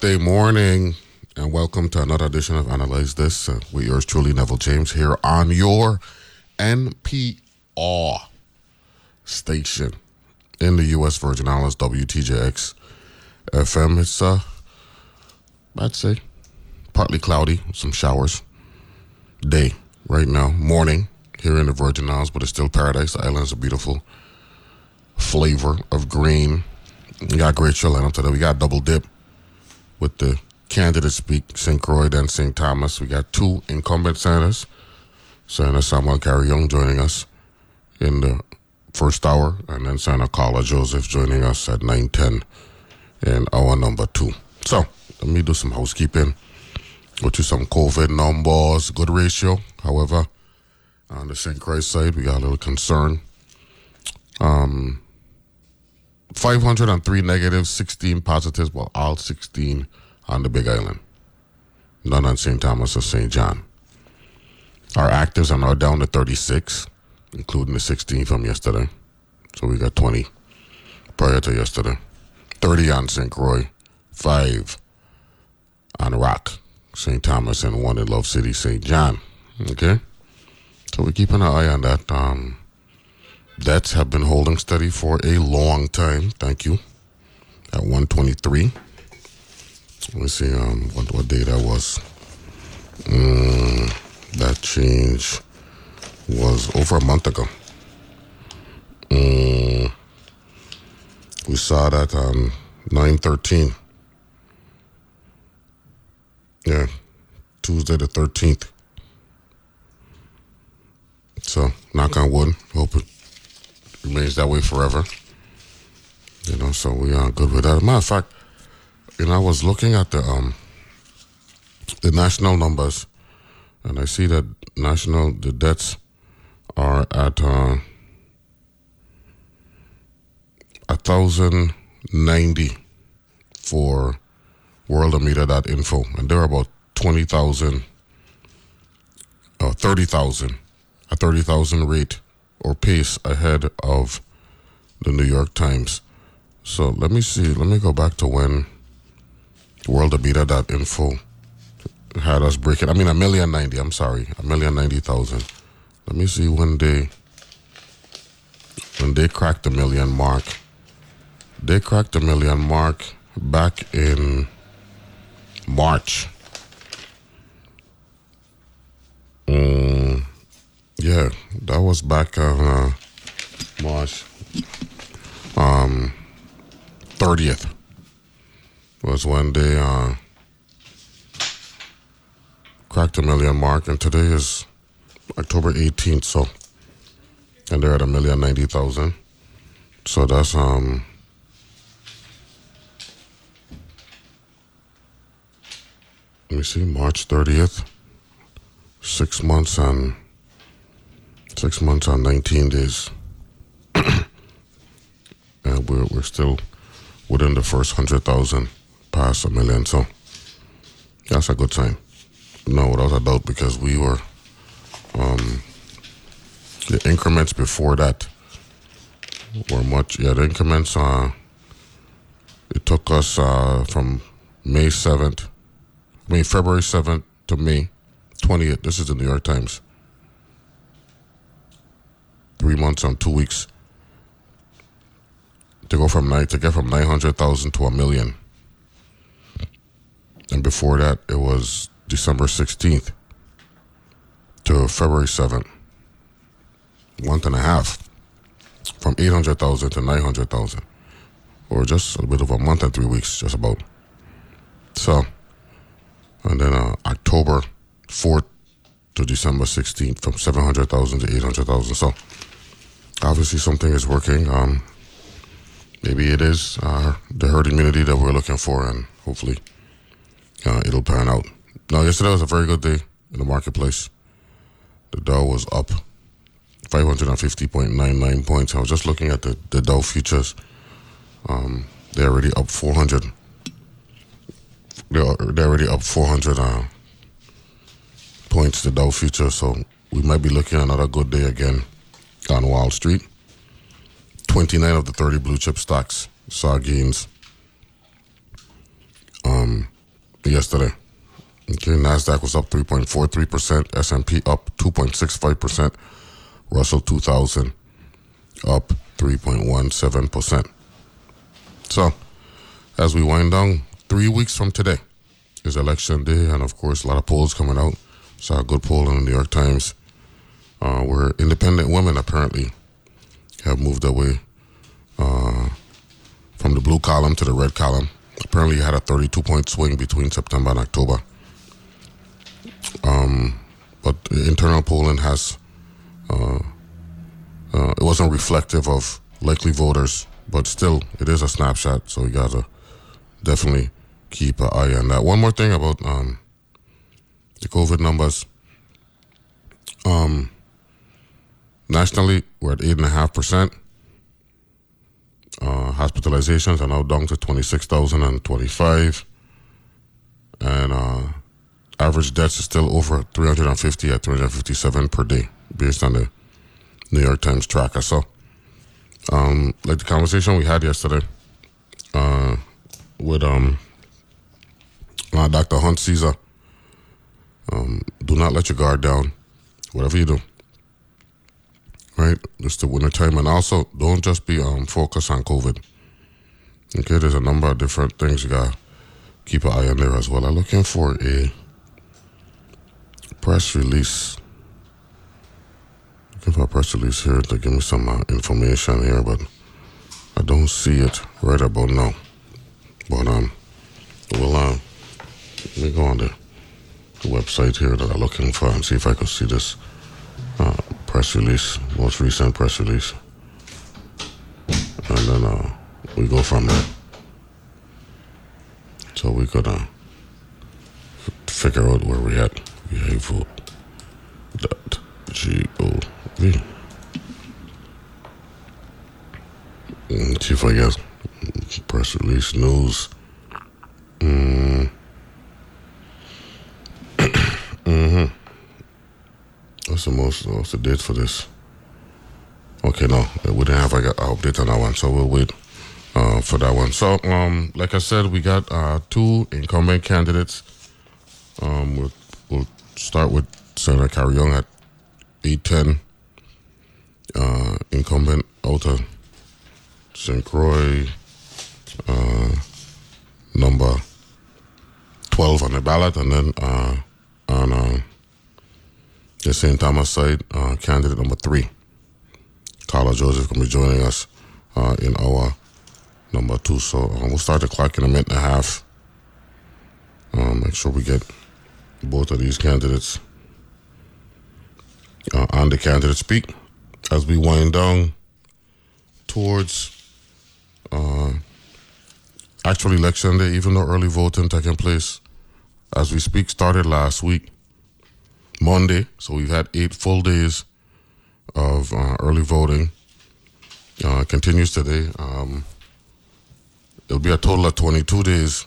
Tuesday morning, and welcome to another edition of Analyze This uh, with yours truly, Neville James, here on your NPR station in the U.S. Virgin Islands, WTJX FM. It's, uh, I'd say, partly cloudy, some showers. Day right now, morning here in the Virgin Islands, but it's still paradise. The island is a beautiful flavor of green. We got great show lineup today. We got double dip with the candidate speak, St. Croix and St. Thomas. We got two incumbent senators, Senator Samuel Carrion joining us in the first hour, and then Senator Carla Joseph joining us at 9.10 in hour number two. So, let me do some housekeeping. Go to some COVID numbers, good ratio. However, on the St. Croix side, we got a little concern. Um, 503 negative, 16 positives, well, all 16 on the Big Island. None on St. Thomas or St. John. Our actives are now down to 36, including the 16 from yesterday. So we got 20 prior to yesterday. 30 on St. Croix, 5 on Rock, St. Thomas, and 1 in Love City, St. John. Okay? So we're keeping an eye on that. Um, Debts have been holding steady for a long time. Thank you. At 123. Let me see um, what, what day that was. Mm, that change was over a month ago. Mm, we saw that on 913. Yeah, Tuesday the 13th. So, knock on wood. Hope remains that way forever. You know, so we are good with that. Matter of fact, you know, I was looking at the um the national numbers, and I see that national the debts are at uh, a thousand ninety for worldometer.info, and there are about twenty thousand, uh, thirty thousand, a thirty thousand rate or pace ahead of the New York Times. So let me see. Let me go back to when worldometer.info had us breaking. I mean, a million ninety. I'm sorry, a million ninety thousand. Let me see when they when they cracked the million mark. They cracked the million mark back in March. Mm, yeah, that was back on uh, March um, 30th was when they uh, cracked a million mark, and today is October 18th, so and they're at a million ninety thousand. So that's um let me see, March 30th. Six months and six months and 19 days. and we're, we're still within the first 100,000 past a million. So that's a good sign. No, without a doubt, because we were, um, the increments before that were much, yeah, the increments, uh, it took us uh, from May 7th, I mean, February 7th to May 20th. This is the New York Times three months and two weeks to go from nine to get from nine hundred thousand to a million. And before that, it was December sixteenth to February seventh. Month and a half from eight hundred thousand to nine hundred thousand, or just a bit of a month and three weeks, just about. So, and then uh, October fourth to December 16th from 700,000 to 800,000. So obviously something is working. Um, maybe it is uh, the herd immunity that we're looking for, and hopefully uh, it'll pan out. Now, yesterday was a very good day in the marketplace. The Dow was up 550.99 points. I was just looking at the, the Dow futures. Um, they're already up 400. They're, they're already up 400 uh, points, the Dow future. So we might be looking at another good day again Wall Street. 29 of the 30 blue chip stocks saw gains um, yesterday. Okay, Nasdaq was up 3.43%, S&P up 2.65%, Russell 2000 up 3.17%. So, as we wind down, three weeks from today is election day, and of course, a lot of polls coming out. Saw a good poll in the New York Times uh, where independent women apparently have moved away uh, from the blue column to the red column. Apparently, had a 32 point swing between September and October. Um, but internal polling has, uh, uh, it wasn't reflective of likely voters, but still, it is a snapshot, so you gotta definitely keep an eye on that. One more thing about um, the COVID numbers. Um, nationally, we're at 8.5%. Uh, hospitalizations are now down to 26,025. And uh, average deaths is still over 350 at 357 per day, based on the New York Times tracker. So, um, like the conversation we had yesterday uh, with um, uh, Dr. Hunte-Ceasar, um, do not let your guard down, whatever you do. Right? It's the winter time. And also, don't just be um, focused on COVID. Okay, there's a number of different things you got to keep an eye on there as well. I'm looking for a press release. Looking for a press release here to give me some uh, information here, but I don't see it right about now. But um, we'll uh, let me go on the, website here that I'm looking for and see if I can see this press release, most recent press release, and then uh, we go from there. So we f- figure out where we at. Behavioral dot G O V. Mm, if I guess, press release news. Mm. mm-hmm. The most? What's the date for this? Okay, no, we didn't have like an update on that one, so we'll wait uh, for that one. So, um, like I said, we got uh, two incumbent candidates. Um, we'll, we'll start with Senator Carrion at 810, uh, incumbent of St. Croix, uh, number 12 on the ballot, and then uh, on uh, the St. Thomas side, uh, candidate number three, Carla Joseph, will be joining us uh, in hour number two. So uh, we'll start the clock in a minute and a half. Um, make sure we get both of these candidates uh, on the candidate speak as we wind down towards uh, actual election day, even though early voting taking place as we speak started last week, Monday. So we've had eight full days of uh, early voting. Uh, continues today. Um, it'll be a total of 22 days.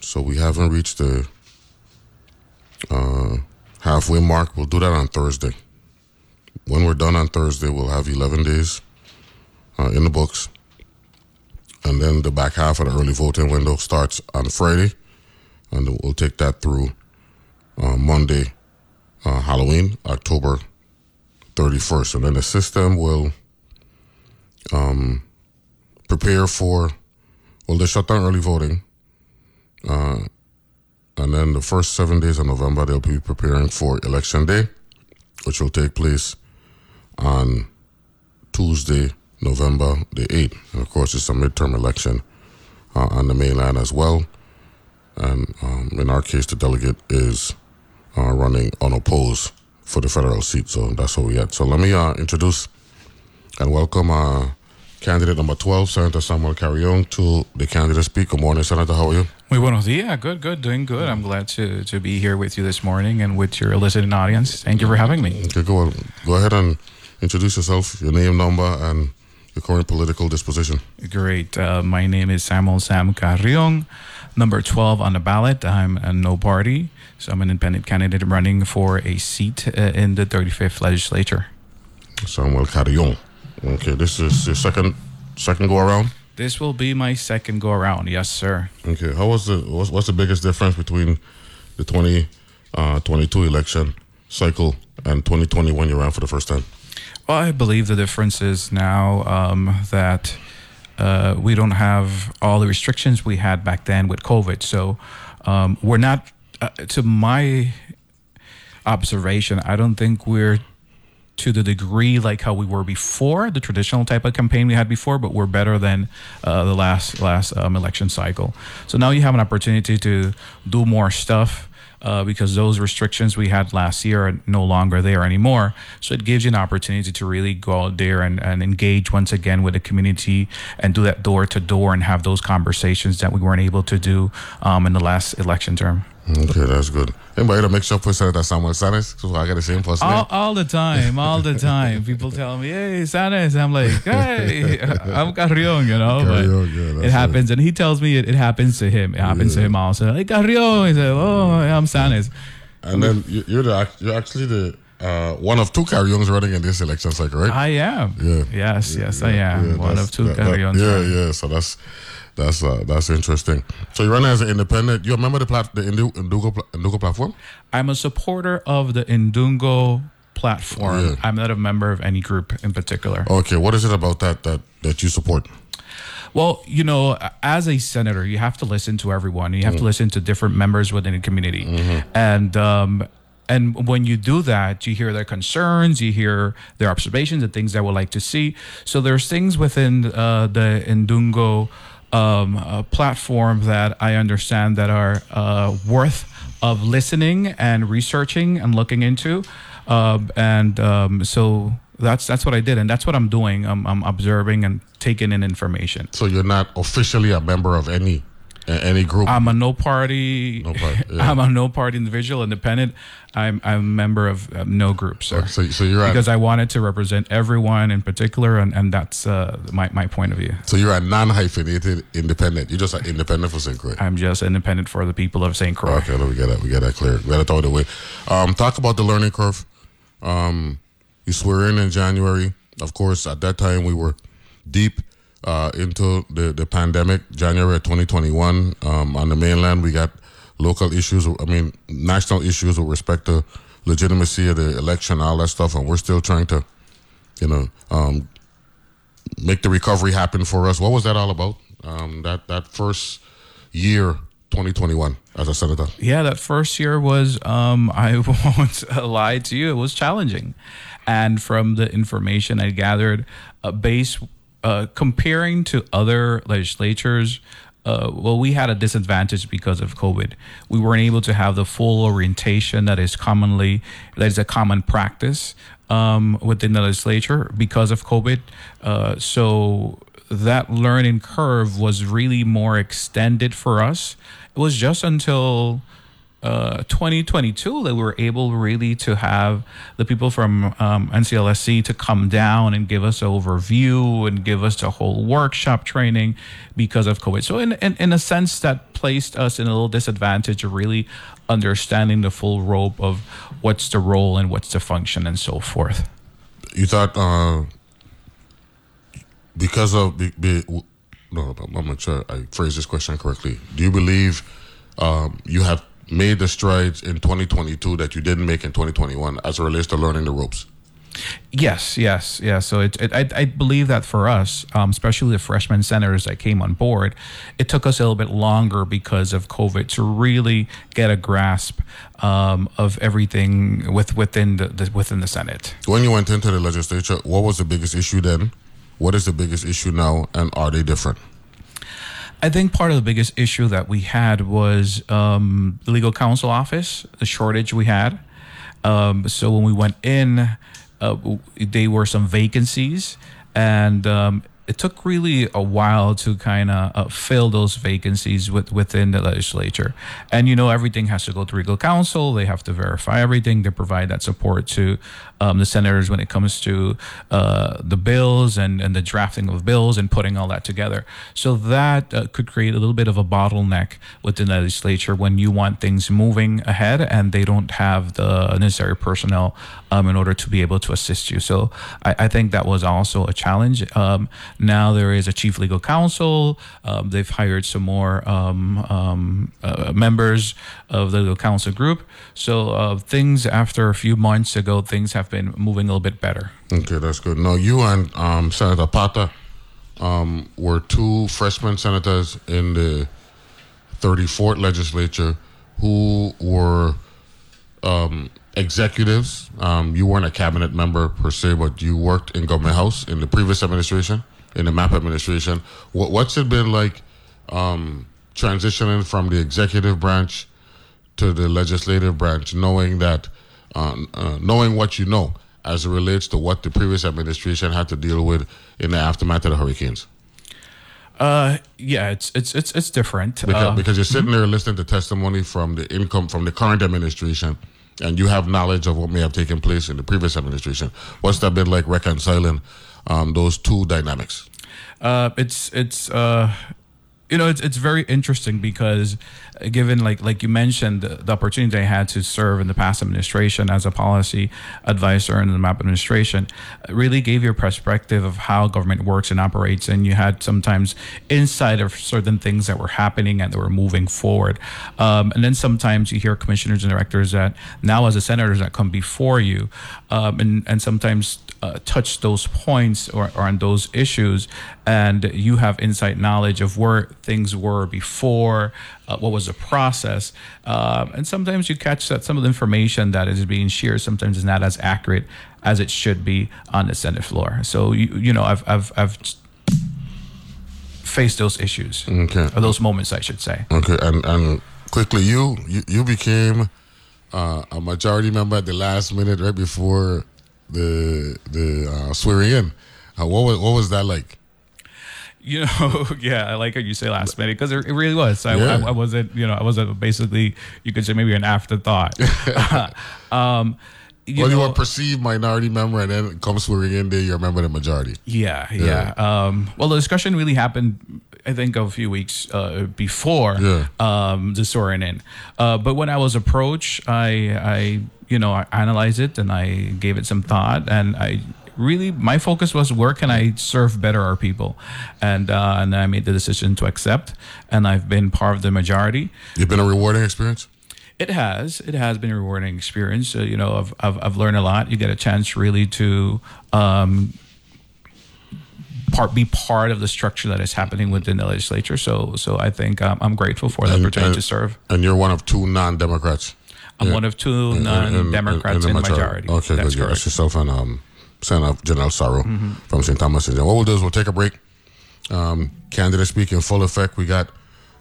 So we haven't reached the uh, halfway mark. We'll do that on Thursday. When we're done on Thursday, we'll have 11 days uh, in the books. And then the back half of the early voting window starts on Friday. And we'll take that through uh, Monday, uh, Halloween, October 31st. And then the system will um, prepare for, well, they shut down early voting. Uh, and then the first seven days of November, they'll be preparing for Election Day, which will take place on Tuesday, November the 8th. And of course, it's a midterm election uh, on the mainland as well. And um, in our case, the delegate is uh, running unopposed for the federal seat. So that's what we had. So let me uh, introduce and welcome uh, candidate number 12, Senator Samuel Carrion, to the candidate speak. Good morning, Senator. How are you? Muy buenos días. Good, good, doing good. I'm glad to, to be here with you this morning and with your listening audience. Thank you for having me. Okay, go, on. go ahead and introduce yourself, your name, number, and your current political disposition. Great. Uh, my name is Samuel Sam Carrion, number 12 on the ballot. I'm a no party, so I'm an independent candidate running for a seat uh, in the 35th legislature. Samuel Carrion. Okay, this is your second second go around. This will be my second go around. Yes, sir. Okay, how was the what's, what's the biggest difference between the 2022 uh, election cycle and 2020 when you ran for the first time? Well, I believe the difference is now um, that uh, we don't have all the restrictions we had back then with COVID. So um, we're not, uh, to my observation, I don't think we're to the degree like how we were before the traditional type of campaign we had before, but we're better than uh, the last last um, election cycle. So now you have an opportunity to do more stuff. Uh, because those restrictions we had last year are no longer there anymore. So it gives you an opportunity to really go out there and, and engage once again with the community and do that door to door and have those conversations that we weren't able to do um, in the last election term. Okay, that's good. Anybody that makes up for Senator Samuel Sanes? So I get the same first. All, all the time, all the time. People tell me, "Hey, Sanes," I'm like, "Hey, I'm Carrion," you know. Carrion, but yeah, it happens, and he tells me it, it happens to him. It happens to him also. Hey, Carrion. He said, "Oh, I'm Sanes." And then you- you're the you're actually the uh, one of two Carrions running in this election cycle, right? I am. Yeah. Yes, yes, I am. Yeah, One of two that- that- Carrions. Yeah, yeah. So that's that's uh, that's interesting. So you're running as an independent. You remember the plat- the Indu- Indugo pla- Indugo platform? I'm a supporter of the Indungo platform. Yeah. I'm not a member of any group in particular. Okay, what is it about that that that you support? Well, you know, as a senator, you have to listen to everyone. You have to listen to different members within the community, and um, and when you do that, you hear their concerns, you hear their observations, and things they would like to see. So there's things within uh, the Indungo um, uh, platform that I understand that are uh, worth of listening and researching and looking into, um, and um, so that's that's what I did, and that's what I'm doing. I'm, I'm observing and taking in information. So you're not officially a member of any any group. I'm a no party. No party, yeah. I'm a no party individual, independent. I'm I'm a member of uh, no group, sir. so so you're at because I wanted to represent everyone in particular, and, and that's uh, my, my point of view. so you're a non-hyphenated independent. You're just an independent for St. Croix. I'm just independent for the people of St. Croix. Okay, let me get that. We get that clear. We got to throw it away. Um, talk about the learning curve. Um, you swear in in January. Of course, at that time we were deep uh, into the the pandemic. January of 2021. Um, on the mainland, we got local issues. I mean, national issues with respect to legitimacy of the election, all that stuff, and we're still trying to, you know, um, make the recovery happen for us. What was that all about? Um, that that first year, 2021, as a senator. Yeah, that first year was, um, I won't lie to you, it was challenging. And from the information I gathered, uh, base uh, comparing to other legislatures, uh, well, we had a disadvantage because of COVID. We weren't able to have the full orientation that is commonly that is a common practice um, within the legislature because of COVID. Uh, so that learning curve was really more extended for us. It was just until uh, 2022 that we were able really to have the people from um, NCLSC to come down and give us an overview and give us a whole workshop training because of COVID. So in, in, in a sense that placed us in a little disadvantage of really understanding the full rope of what's the role and what's the function and so forth. you thought uh, because of be, no, I'm not sure I phrased this question correctly. Do you believe um, you have made the strides in 2022 that you didn't make in 2021 as it relates to learning the ropes? Yes, yes, yes. So it, it, I, I believe that for us, um, especially the freshman senators that came on board, it took us a little bit longer because of COVID to really get a grasp um, of everything with within the, the within the Senate. When you went into the legislature, what was the biggest issue then? What is the biggest issue now, and are they different? I think part of the biggest issue that we had was um, the legal counsel office, the shortage we had, Um, so when we went in, uh, there were some vacancies, and um, it took really a while to kind of uh, fill those vacancies with, within the legislature. And you know, everything has to go through legal counsel. They have to verify everything. They provide that support to um, the senators when it comes to uh, the bills and, and the drafting of bills and putting all that together. So that uh, could create a little bit of a bottleneck within the legislature when you want things moving ahead and they don't have the necessary personnel um, in order to be able to assist you. So I, I think that was also a challenge. Um, now there is a chief legal counsel. Um, they've hired some more um, um, uh, members of the legal counsel group. So uh, things after a few months ago, things have been moving a little bit better. Okay, that's good. Now, you and um, Senator Potter um, were two freshman senators in the 34th legislature who were um, executives. Um, you weren't a cabinet member per se, but you worked in government house in the previous administration, in the Mapp administration. What, what's it been like um, transitioning from the executive branch to the legislative branch, knowing that, uh, uh, knowing what you know as it relates to what the previous administration had to deal with in the aftermath of the hurricanes? Uh, yeah, it's it's it's it's different. Because, Uh, because you're sitting there listening to testimony from the income from the current administration, and you have knowledge of what may have taken place in the previous administration. What's that been like reconciling um, those two dynamics? uh, it's it's uh, you know it's it's very interesting because uh, given like like you mentioned the, the opportunity I had to serve in the past administration as a policy advisor in the Mapp administration really gave you a perspective of how government works and operates and you had sometimes insight of certain things that were happening and that were moving forward. Um, and then sometimes you hear commissioners and directors that now as the senators that come before you um, and and sometimes uh, touch those points or, or on those issues, and you have insight knowledge of where things were before, uh, what was the process, um, and sometimes you catch that some of the information that is being shared sometimes is not as accurate as it should be on the Senate floor. So you you know I've I've I've faced those issues, Okay. or those moments, I should say. Okay, and and quickly, you you, you became uh, a majority member at the last minute, right before the the uh, swearing in. Uh, what was what was that like? You know, yeah, I like how you say last minute because it, it really was. I, Yeah. I, I wasn't, you know, I wasn't basically, you could say maybe an afterthought. um, you well, you know, were a perceived minority member, and then come swearing in, there you're a member of the majority. yeah, yeah. Um, well, the discussion really happened, I think, a few weeks uh, before Yeah. um, the swearing in. Uh, but when I was approached, I, I, you know, I analyzed it and I gave it some thought, and I really my focus was where can I serve better our people, and uh, and I made the decision to accept, and I've been part of the majority. You've been a rewarding experience. It has. It has been a rewarding experience. Uh, you know, I've, I've I've learned a lot. You get a chance really to um, part be part of the structure that is happening within the legislature. So so I think um, I'm grateful for the And- opportunity and- to serve. And you're one of two non-Democrats. I'm Yeah. one of two In- in- non-Democrats in, the majority. Okay, That's good. Correct. that's yourself and um, Senator Janelle Sarauw Mm-hmm. from St. Thomas. And what we'll do is we'll take a break. Um, candidate speak in full effect. We got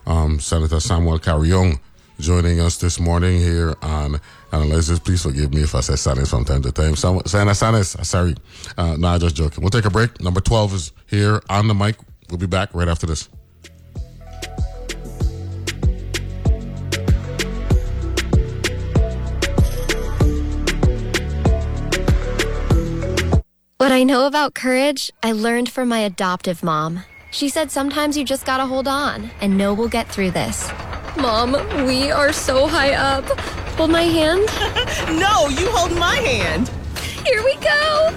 um, Senator Samuel Carrion joining us this morning here on Analyze This. Please forgive me if I say Sanes from time to time. Sam- Senator Sanes, sorry. Uh, no, I'm just joking. We'll take a break. Number 12 is here on the mic. We'll be back right after this. What I know about courage, I learned from my adoptive mom. She said sometimes you just gotta hold on and know we'll get through this. Mom, we are so high up. Hold my hand. No, you hold my hand. Here we go.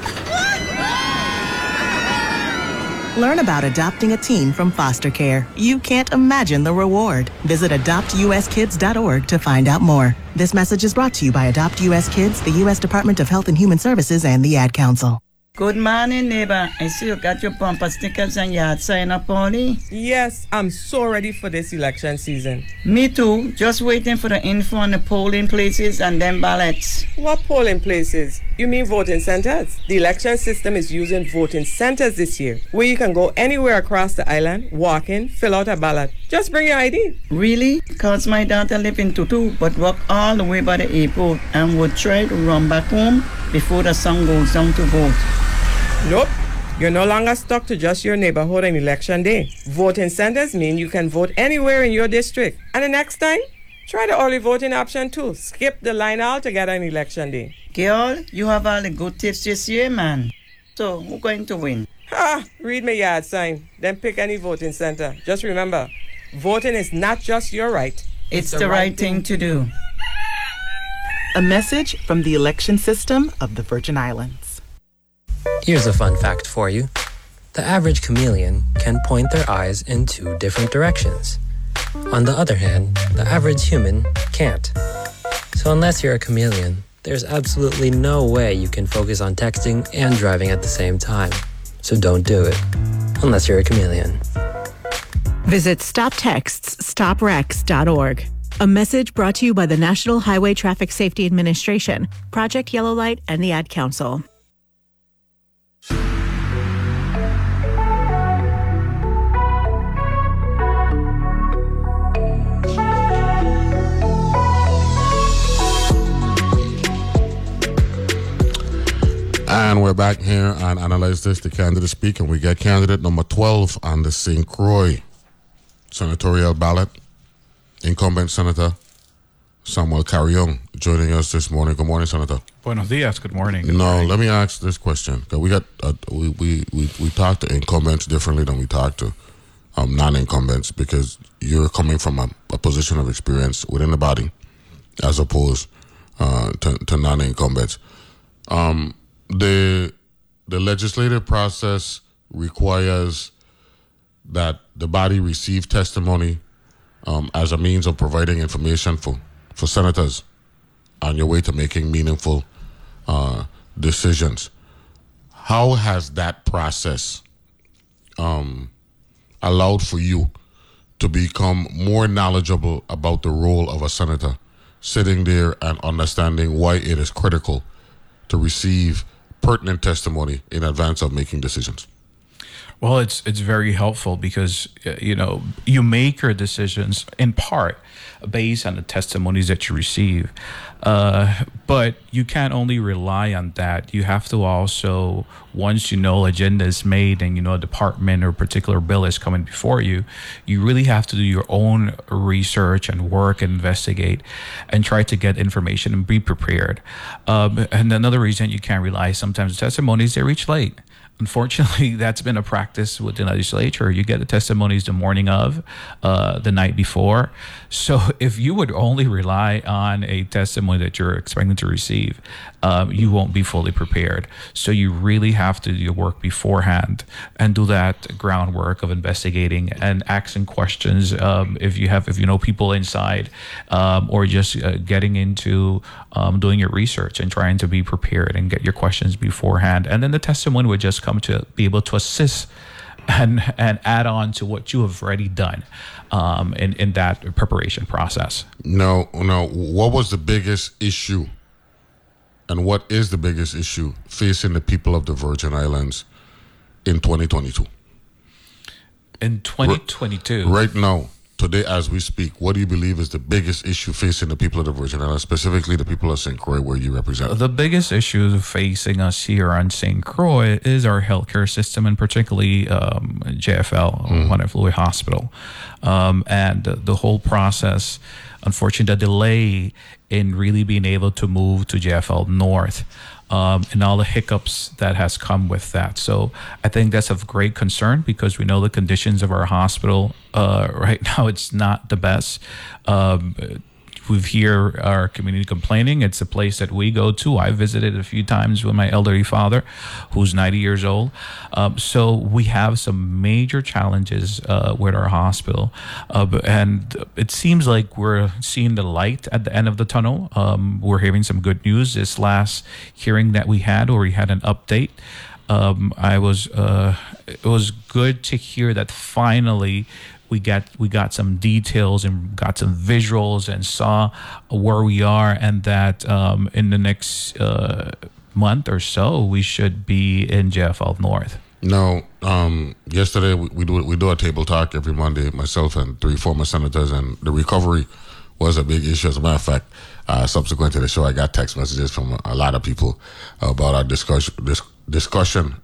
Learn about adopting a teen from foster care. You can't imagine the reward. Visit adoptuskids.org to find out more. This message is brought to you by Adopt US Kids, the U.S. Department of Health and Human Services, and the Ad Council. Good morning, neighbor. I see you got your bumper stickers and yard sign up, Polly. Yes, I'm so ready for this election season. Me too. Just waiting for the info on the polling places and then ballots. What polling places? You mean voting centers? The election system is using voting centers this year, where you can go anywhere across the island, walk in, fill out a ballot. Just bring your ID. Really? Cause my daughter live in Tutu, but walk all the way by the airport and would try to run back home before the sun goes down to vote. Nope. You're no longer stuck to just your neighborhood on election day. Voting centers mean you can vote anywhere in your district. And the next time, try the early voting option too. Skip the line altogether on election day. Girl, you have all the good tips this year, man. So, who's going to win? Ha! Read my yard sign, then pick any voting center. Just remember, voting is not just your right. It's, the, right, thing to do. A message from the election system of the Virgin Islands. Here's a fun fact for you the average chameleon can point their eyes in two different directions. On the other hand, the average human can't. So, unless you're a chameleon, there's absolutely no way you can focus on texting and driving at the same time. So, don't do it. Unless you're a chameleon. Visit StopTextsStopWrecks.org. A message brought to you by the National Highway Traffic Safety Administration, Project Yellow Light, and the Ad Council. And we're back here and analyze this. The candidate speak, and we get candidate number 12 on the St. Croix senatorial ballot. Incumbent Senator Samuel Carrion joining us this morning. Good morning, Senator. Buenos dias. Good morning. No, let me ask this question. we got uh, we, we we we talk to incumbents differently than we talk to um, non-incumbents because you're coming from a, a position of experience within the body as opposed uh, to, to non-incumbents. Um, the the legislative process requires that the body receive testimony um, as a means of providing information for, for senators on your way to making meaningful uh, decisions. How has that process um, allowed for you to become more knowledgeable about the role of a senator, sitting there and understanding why it is critical to receive pertinent testimony in advance of making decisions? Well, it's it's very helpful because uh, you know you make your decisions in part based on the testimonies that you receive, uh, but you can't only rely on that. You have to also once you know agenda is made and you know a department or particular bill is coming before you, you really have to do your own research and work and investigate and try to get information and be prepared. Um, and another reason you can't rely sometimes testimonies they reach late unfortunately, that's been a practice with the legislature. You get the testimonies the morning of, uh, the night before. So if you would only rely on a testimony that you're expecting to receive, um, you won't be fully prepared. So you really have to do your work beforehand and do that groundwork of investigating and asking questions. Um, if you have, if you know people inside, um, or just uh, getting into um, doing your research and trying to be prepared and get your questions beforehand, and then the testimony would just come to be able to assist and and add on to what you have already done um, in in that preparation process. No, no. What was the biggest issue, and what is the biggest issue facing the people of the Virgin Islands in 2022? In 2022, Right now, today as we speak, what do you believe is the biggest issue facing the people of the Virgin Islands, specifically the people of St. Croix, where you represent? The biggest issue facing us here on St. Croix is our healthcare system, and particularly um, JFL, Juan Luis Hospital, um, and the whole process. Unfortunately, the delay in really being able to move to JFL North. Um, and all the hiccups that has come with that. So I think that's of great concern because we know the conditions of our hospital uh, right now. It's not the best. Um, we've hear our community complaining. It's a place that we go to. I visited a few times with my elderly father, who's 90 years old. Um, so we have some major challenges uh, with our hospital, uh, and it seems like we're seeing the light at the end of the tunnel. Um, we're hearing some good news. This last hearing that we had, where we had an update. Um, I was uh, it was good to hear that finally we got we got some details and got some visuals and saw where we are and that um, in the next uh, month or so we should be in JFL North. No, um, yesterday we, we do we do a table talk every Monday. Myself and three former senators, and the recovery was a big issue. As a matter of fact, uh, subsequent to the show, I got text messages from a lot of people about our discussion discussion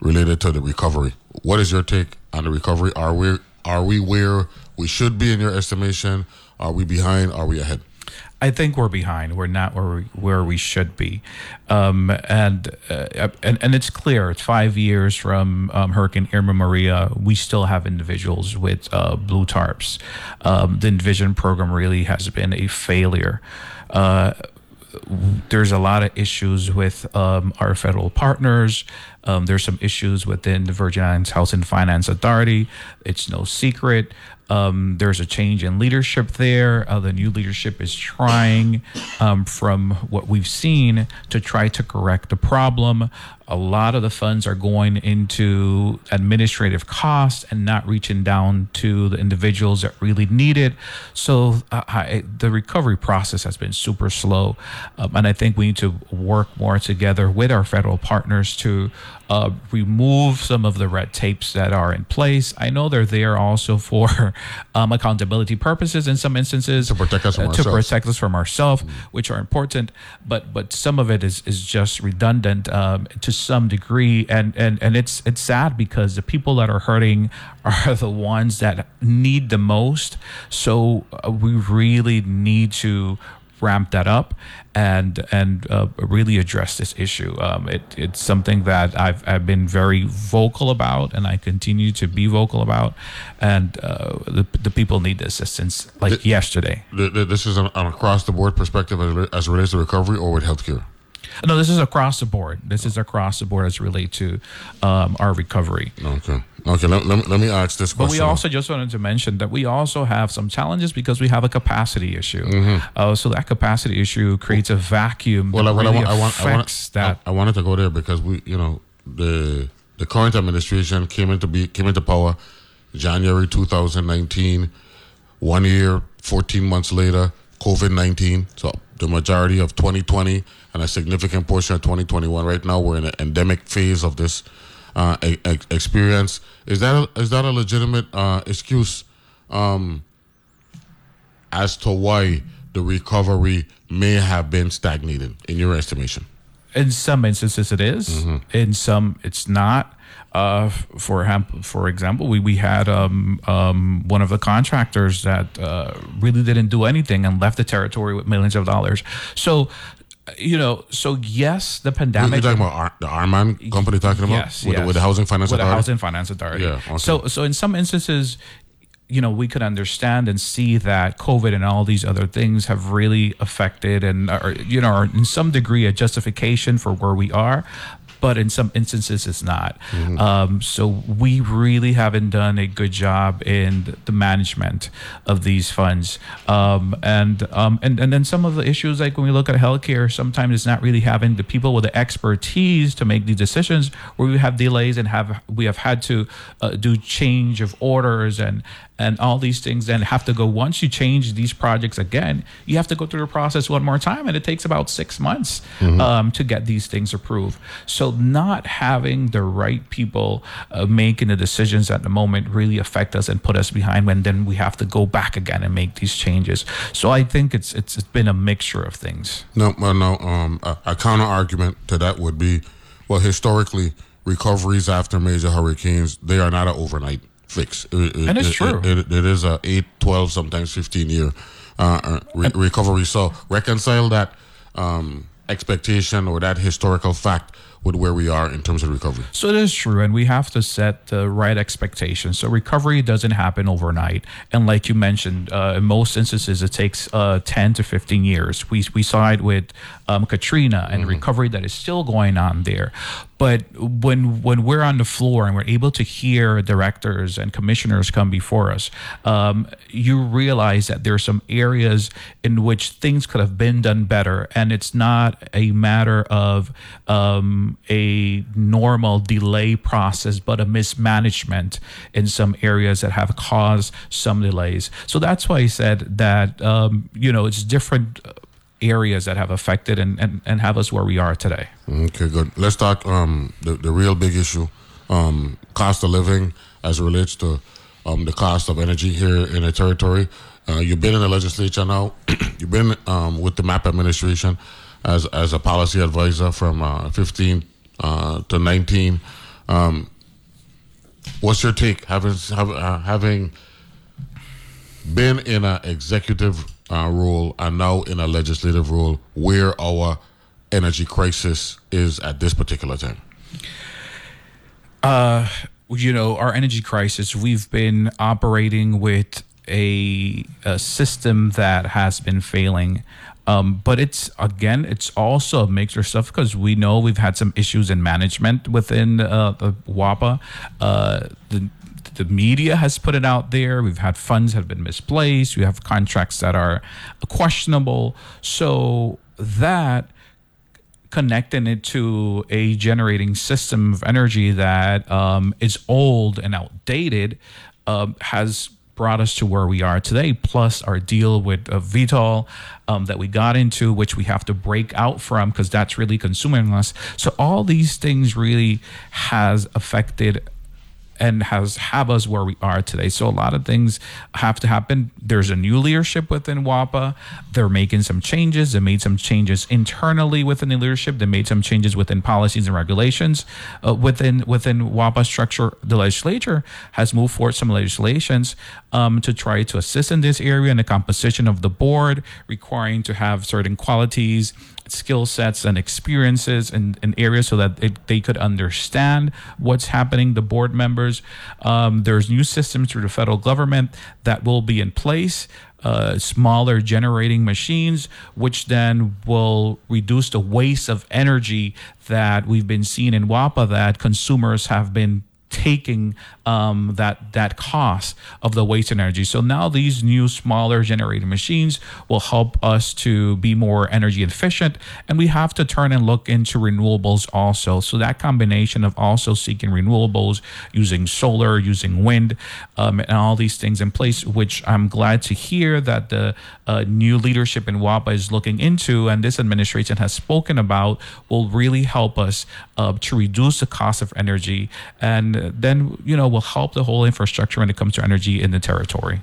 related to the recovery. What is your take on the recovery? Are we are we where we should be in your estimation? Are we behind? Are we ahead? I think we're behind. We're not where we, where we should be, um, and, uh, and and it's clear. It's five years from um, Hurricane Irma Maria. We still have individuals with uh, blue tarps. Um, the Envision program really has been a failure. Uh, there's a lot of issues with um, our federal partners. Um, there's some issues within the Virgin Islands Housing Finance Authority. It's no secret. Um, there's a change in leadership there. Uh, the new leadership is trying, um, from what we've seen, to try to correct the problem. A lot of the funds are going into administrative costs and not reaching down to the individuals that really need it. So uh, I, the recovery process has been super slow. Um, and I think we need to work more together with our federal partners to uh, remove some of the red tapes that are in place. I know they're there also for um, accountability purposes in some instances To protect us from uh, to ourselves. protect us from ourselves, which are important. But but some of it is is just redundant um, to some degree, and and and it's it's sad because the people that are hurting are the ones that need the most. So uh, we really need to ramp that up and and uh, really address this issue. Um, it, it's something that I've, I've been very vocal about, and I continue to be vocal about. And uh, the, the people need the assistance like The- yesterday. Th- th- This is an, an across the board perspective as, as it relates to recovery or with healthcare. No, this is across the board. This is across the board as relate to um, our recovery. Okay. Okay. Let, let, me, let me ask this But we also just wanted to mention that we also have some challenges because we have a capacity issue. Mm-hmm. Uh, so that capacity issue creates a vacuum well, that I, well, I, really want, I, want, I, want, that. I, I wanted to go there because we, you know, the the current administration came into be came into power January 2019. One year, 14 months later, COVID 19. So the majority of 2020 and a significant portion of 2021. Right now, we're in an endemic phase of this uh, e- ex- experience. Is that a, is that a legitimate uh, excuse um, as to why the recovery may have been stagnated, in your estimation? in some instances it is. Mm-hmm. in some it's not uh, for for example we, we had um, um, one of the contractors that uh, really didn't do anything and left the territory with millions of dollars so you know so yes the pandemic. You're talking about Ar- the Arman company talking about Yes, with, The, with the housing finance with the authority. housing finance authority. Yeah. So so in some instances, you know, we could understand and see that COVID and all these other things have really affected and are, you know are in some degree a justification for where we are. But in some instances, it's not. Mm-hmm. Um, so we really haven't done a good job in the management of these funds, um, and um, and and then some of the issues, like when we look at healthcare, sometimes it's not really having the people with the expertise to make these decisions. Where we have delays and have we have had to uh, do change of orders and and all these things. Then have to go once you change these projects again, you have to go through the process one more time, and it takes about six months um, to get these things approved. So not having the right people uh, making the decisions at the moment really affect us and put us behind when then we have to go back again and make these changes. So I think it's it's, it's been a mixture of things. No, well, no. Um, a, a counter argument to that would be, well, historically, recoveries after major hurricanes they are not an overnight fix. It- it- And it's it- true. It, it, is a 8, 12, sometimes fifteen year uh, uh, re- recovery. So reconcile that um, expectation or that historical fact with where we are in terms of recovery. So it is true, and we have to set the right expectations. So recovery doesn't happen overnight, and like you mentioned, uh, in most instances, it takes uh, ten to fifteen years. We we saw it with um, Katrina and recovery that is still going on there. But when when we're on the floor and we're able to hear directors and commissioners come before us, um, you realize that there are some areas in which things could have been done better, and it's not a matter of um, a normal delay process, but a mismanagement in some areas that have caused some delays. So that's why I said that um, you know it's different areas that have affected and, and, and have us where we are today. Okay, good. Let's talk um, the, the real big issue um, cost of living as it relates to um, the cost of energy here in the territory. Uh, you've been in the legislature now. you've been um, with the Mapp administration as as a policy advisor from uh, 15 uh, to 19. Um, what's your take having have, uh, having been in an executive uh, role and now in a legislative role where our energy crisis is at this particular time? Uh, you know, our energy crisis, we've been operating with a, a system that has been failing. Um, but it's again, it's also a mixture of stuff because we know we've had some issues in management within uh, the WAPA. Uh, the the media has put it out there. We've had funds have been misplaced. We have contracts that are questionable. So that connecting it to a generating system of energy that um, is old and outdated uh, has brought us to where we are today, plus our deal with uh, Vitol um, that we got into, which we have to break out from because that's really consuming us. So all these things really has affected and has have us where we are today. So a lot of things have to happen. There's a new leadership within WAPA. They're making some changes. They made some changes internally within the leadership. They made some changes within policies and regulations uh, within within WAPA structure. The legislature has moved forward some legislations um, to try to assist in this area and the composition of the board, requiring to have certain qualities skill sets and experiences in, in areas so that it, they could understand what's happening. The board members, um, there's new systems through the federal government that will be in place. Uh, smaller generating machines, which then will reduce the waste of energy that we've been seeing in WAPA that consumers have been taking um, that that cost of the waste energy. So now these new smaller generating machines will help us to be more energy efficient, and we have to turn and look into renewables also. So that combination of also seeking renewables, using solar, using wind, um, and all these things in place, which I'm glad to hear that the uh, new leadership in WAPA is looking into, and this administration has spoken about, will really help us uh, to reduce the cost of energy and then you know will help the whole infrastructure when it comes to energy in the territory.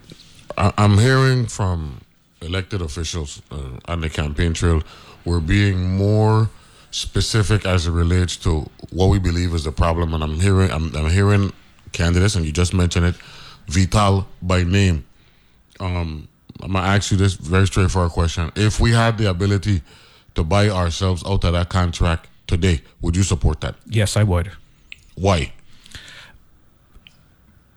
I'm hearing from elected officials uh, on the campaign trail, we're being more specific as it relates to what we believe is the problem. And I'm hearing, I'm, I'm hearing candidates, and you just mentioned it, Vitol by name. Um, I'm gonna ask you this very straightforward question: If we had the ability to buy ourselves out of that contract today, would you support that? Yes, I would. Why?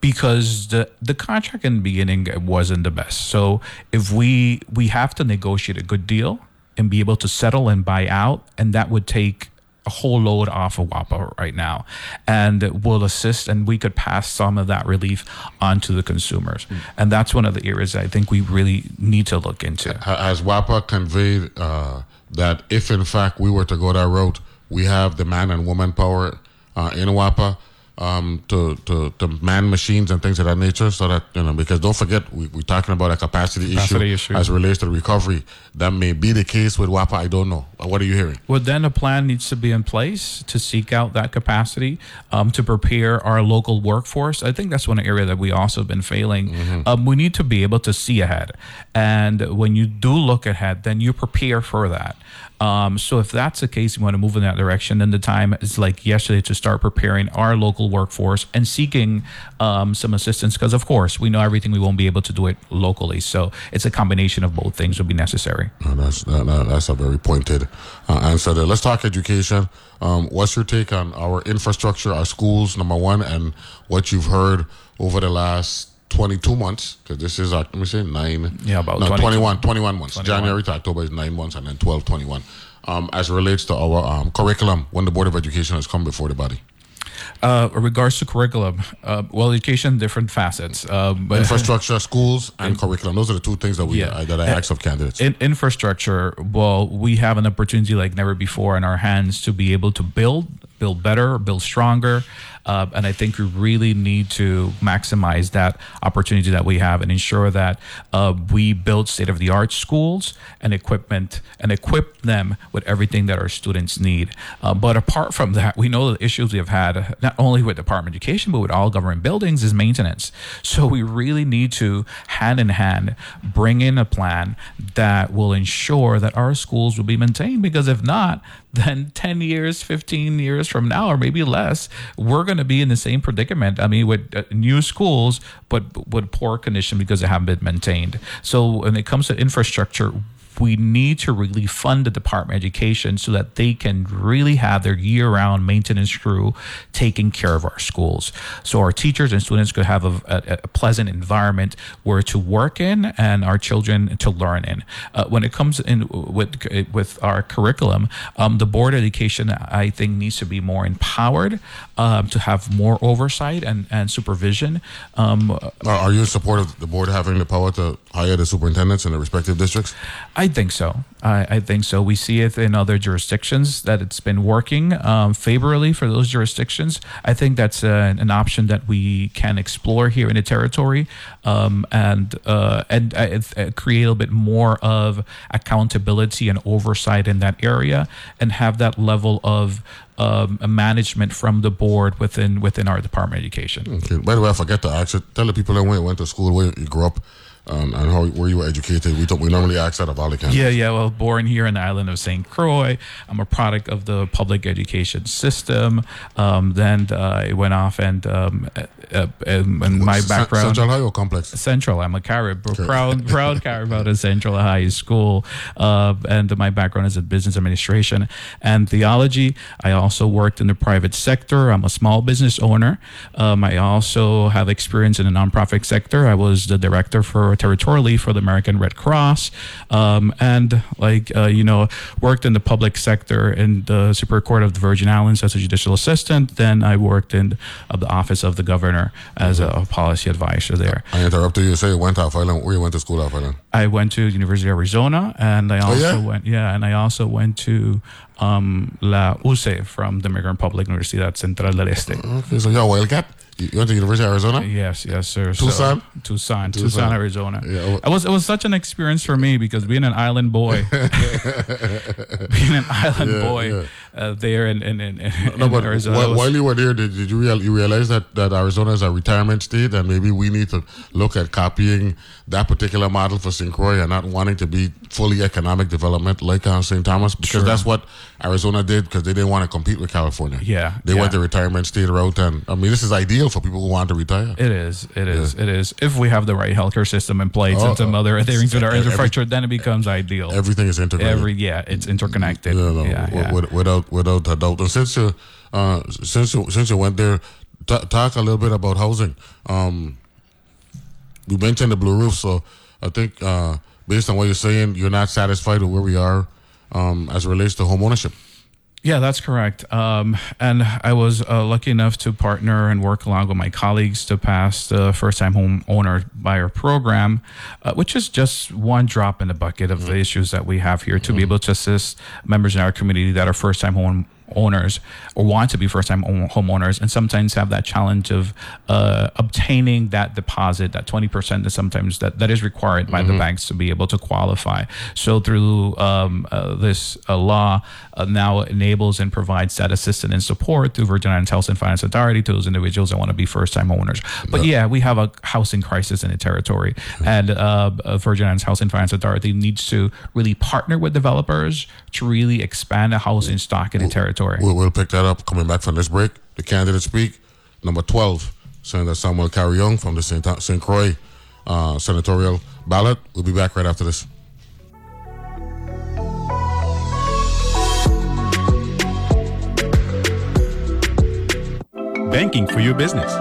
Because the the contract in the beginning wasn't the best. So if we we have to negotiate a good deal and be able to settle and buy out, and that would take a whole load off of WAPA right now, and will assist, and we could pass some of that relief onto the consumers, mm. and that's one of the areas I think we really need to look into. Has WAPA conveyed uh, that if in fact we were to go that route, we have the man and woman power uh, in WAPA? Um, to, to, to man machines and things of that nature so that, you know, because don't forget, we, we're talking about a capacity, capacity issue, issue, as relates to recovery. That may be the case with WAPA. I don't know. What are you hearing? Well, then a plan needs to be in place to seek out that capacity um, to prepare our local workforce. I think that's one area that we also have been failing. Mm-hmm. Um, we need to be able to see ahead. And when you do look ahead, then you prepare for that. Um, so if that's the case, you want to move in that direction, then the time is like yesterday to start preparing our local workforce and seeking um, some assistance because, of course, we know everything. We won't be able to do it locally. So it's a combination of both things will be necessary. That's that, that's a very pointed uh, answer there. Let's talk education. Um, what's your take on our infrastructure, our schools, number one, and what you've heard over the last 22 months because this is uh, let me say nine yeah about no, 21 21 months 21. january to october is nine months and then 12 21 um, as it relates to our um, curriculum when the board of education has come before the body uh, regards to curriculum, uh, well, education, different facets. Um, but infrastructure, schools, and curriculum. Those are the two things that we yeah. uh, that I ask of candidates. In infrastructure, well, we have an opportunity like never before in our hands to be able to build build better, build stronger. Uh, and I think we really need to maximize that opportunity that we have and ensure that uh, we build state of the art schools and equipment and equip them with everything that our students need. Uh, but apart from that, we know the issues we have had, not only with Department of Education, but with all government buildings, is maintenance. So we really need to, hand in hand, bring in a plan that will ensure that our schools will be maintained. Because if not, then 10 years, 15 years from now, or maybe less, we're going to be in the same predicament. I mean, with uh, new schools, but with poor condition because they haven't been maintained. So when it comes to infrastructure, we need to really fund the Department of Education so that they can really have their year round maintenance crew taking care of our schools. So our teachers and students could have a, a, a pleasant environment where to work in and our children to learn in. Uh, when it comes in with, with our curriculum, um, the Board of Education, I think, needs to be more empowered um, to have more oversight and, and supervision. Um, are, are you in support of the board having the power to hire the superintendents in the respective districts? I think so. I, I, think so. We see it in other jurisdictions that it's been working um, favorably for those jurisdictions. I think that's a, an option that we can explore here in the territory um, and uh, and uh, uh, create a little bit more of accountability and oversight in that area, and have that level of um, management from the board within within our Department of Education. Okay. By the way, I forget to ask you, tell the people that went went to school where you grew up um, and how where you were educated. We we normally ask that of all the candidates. Yeah, yeah. Well, born here in the island of St. Croix. I'm a product of the public education system. Um, then uh, I went off and um, uh, uh, and, and my background Central High Complex. Central. I'm a Carib, okay. proud proud Carib out of Central High School, uh, and my background is in business administration and theology. I also worked in the private sector. I'm a small business owner. Um, I also have experience in the nonprofit sector. I was the director for territorially for the American Red Cross, um, and like uh, you know, worked in the public sector in the Superior Court of the Virgin Islands as a judicial assistant. Then I worked in uh, the office of the governor as mm-hmm. a policy advisor there. I interrupted you. Say you went off island. Where you went to school off island? I went to University of Arizona, and I also oh, yeah? went yeah, and I also went to um, La UCE from the Dominican Republic Universidad Central del Este. Okay, so you're Wildcat. You went to University of Arizona? Yes, yes, sir. Tucson? So, Tucson, Tucson, Tucson, Arizona. Yeah. It was it was such an experience for me because being an island boy, being an island yeah, boy yeah. Uh, there in, in, in, no, but Arizona. While, while, you were there, did, did you, real, you realize that, that Arizona is a retirement state and maybe we need to look at copying that particular model for St. Croix and not wanting to be fully economic development like uh, St. Thomas because sure. that's what Arizona did because they didn't want to compete with California. Yeah. They went the retirement state route and I mean this is ideal for people who want to retire. It is. It is. Yeah. It is. If we have the right healthcare system in place oh, and some other things with our infrastructure, every, then it becomes ideal. Everything is integrated. Every yeah, it's interconnected. Yeah, no, yeah, yeah. without without a doubt. And since you uh, since you since you went there, t- talk a little bit about housing. Um, we mentioned the blue roof, so I think uh, based on what you're saying, you're not satisfied with where we are um, as relates to home ownership. Yeah, that's correct. Um, and I was uh, lucky enough to partner and work along with my colleagues to pass the first time home owner buyer program, uh, which is just one drop in the bucket of mm-hmm. the issues that we have here to mm-hmm. be able to assist members in our community that are first time home owners or want to be first time homeowners and sometimes have that challenge of uh, obtaining that deposit, that 20% that sometimes that, that is required by mm-hmm. the banks to be able to qualify. So through um, uh, this uh, law uh, now enables and provides that assistance and support through Virgin Islands Health and Finance Authority to those individuals that want to be first time owners. But yeah, we have a housing crisis in the territory and uh, Virgin Islands and Finance Authority needs to really partner with developers to really expand the housing stock in the territory territory. We'll, we'll pick that up coming back from this break. The candidates speak. Number 12, Senator Samuel Carrion from the St. St. Croix uh, senatorial ballot. We'll be back right after this. Banking for your business.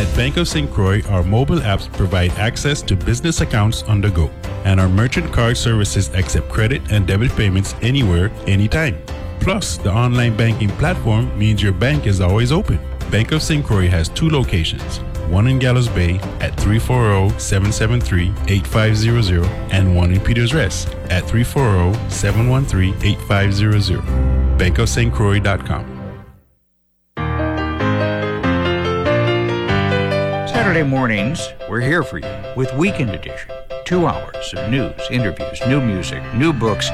At Bank of St. Croix, our mobile apps provide access to business accounts on the go, and our merchant card services accept credit and debit payments anywhere, anytime. Plus, the online banking platform means your bank is always open. Bank of St. Croix has two locations one in Gallows Bay at 340 773 8500 and one in Peters Rest at 340 713 8500. bankofstcroix.com. Saturday mornings, we're here for you with Weekend Edition. Two hours of news, interviews, new music, new books,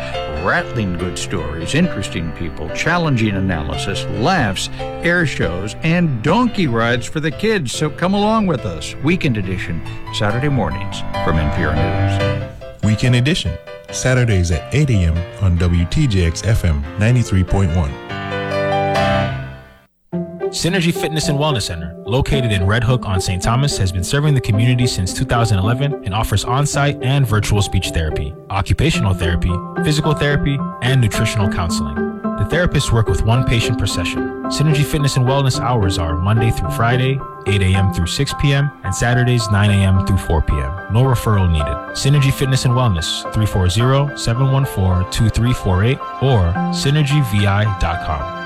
rattling good stories, interesting people, challenging analysis, laughs, air shows, and donkey rides for the kids. So come along with us. Weekend Edition, Saturday mornings from NPR News. Weekend Edition, Saturdays at 8 a.m. on WTJX FM 93.1. Synergy Fitness and Wellness Center, located in Red Hook on St. Thomas, has been serving the community since 2011 and offers on site and virtual speech therapy, occupational therapy, physical therapy, and nutritional counseling. The therapists work with one patient per session. Synergy Fitness and Wellness hours are Monday through Friday, 8 a.m. through 6 p.m., and Saturdays, 9 a.m. through 4 p.m. No referral needed. Synergy Fitness and Wellness, 340 714 2348 or synergyvi.com.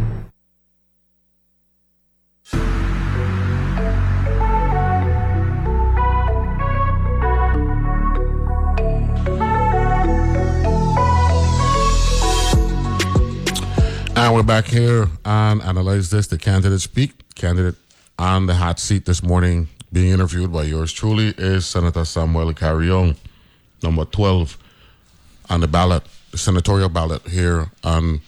And we're back here on Analyze This, the candidate speak. Candidate on the hot seat this morning, being interviewed by yours truly, is Senator Samuel Carrion, number 12 on the ballot, the senatorial ballot here on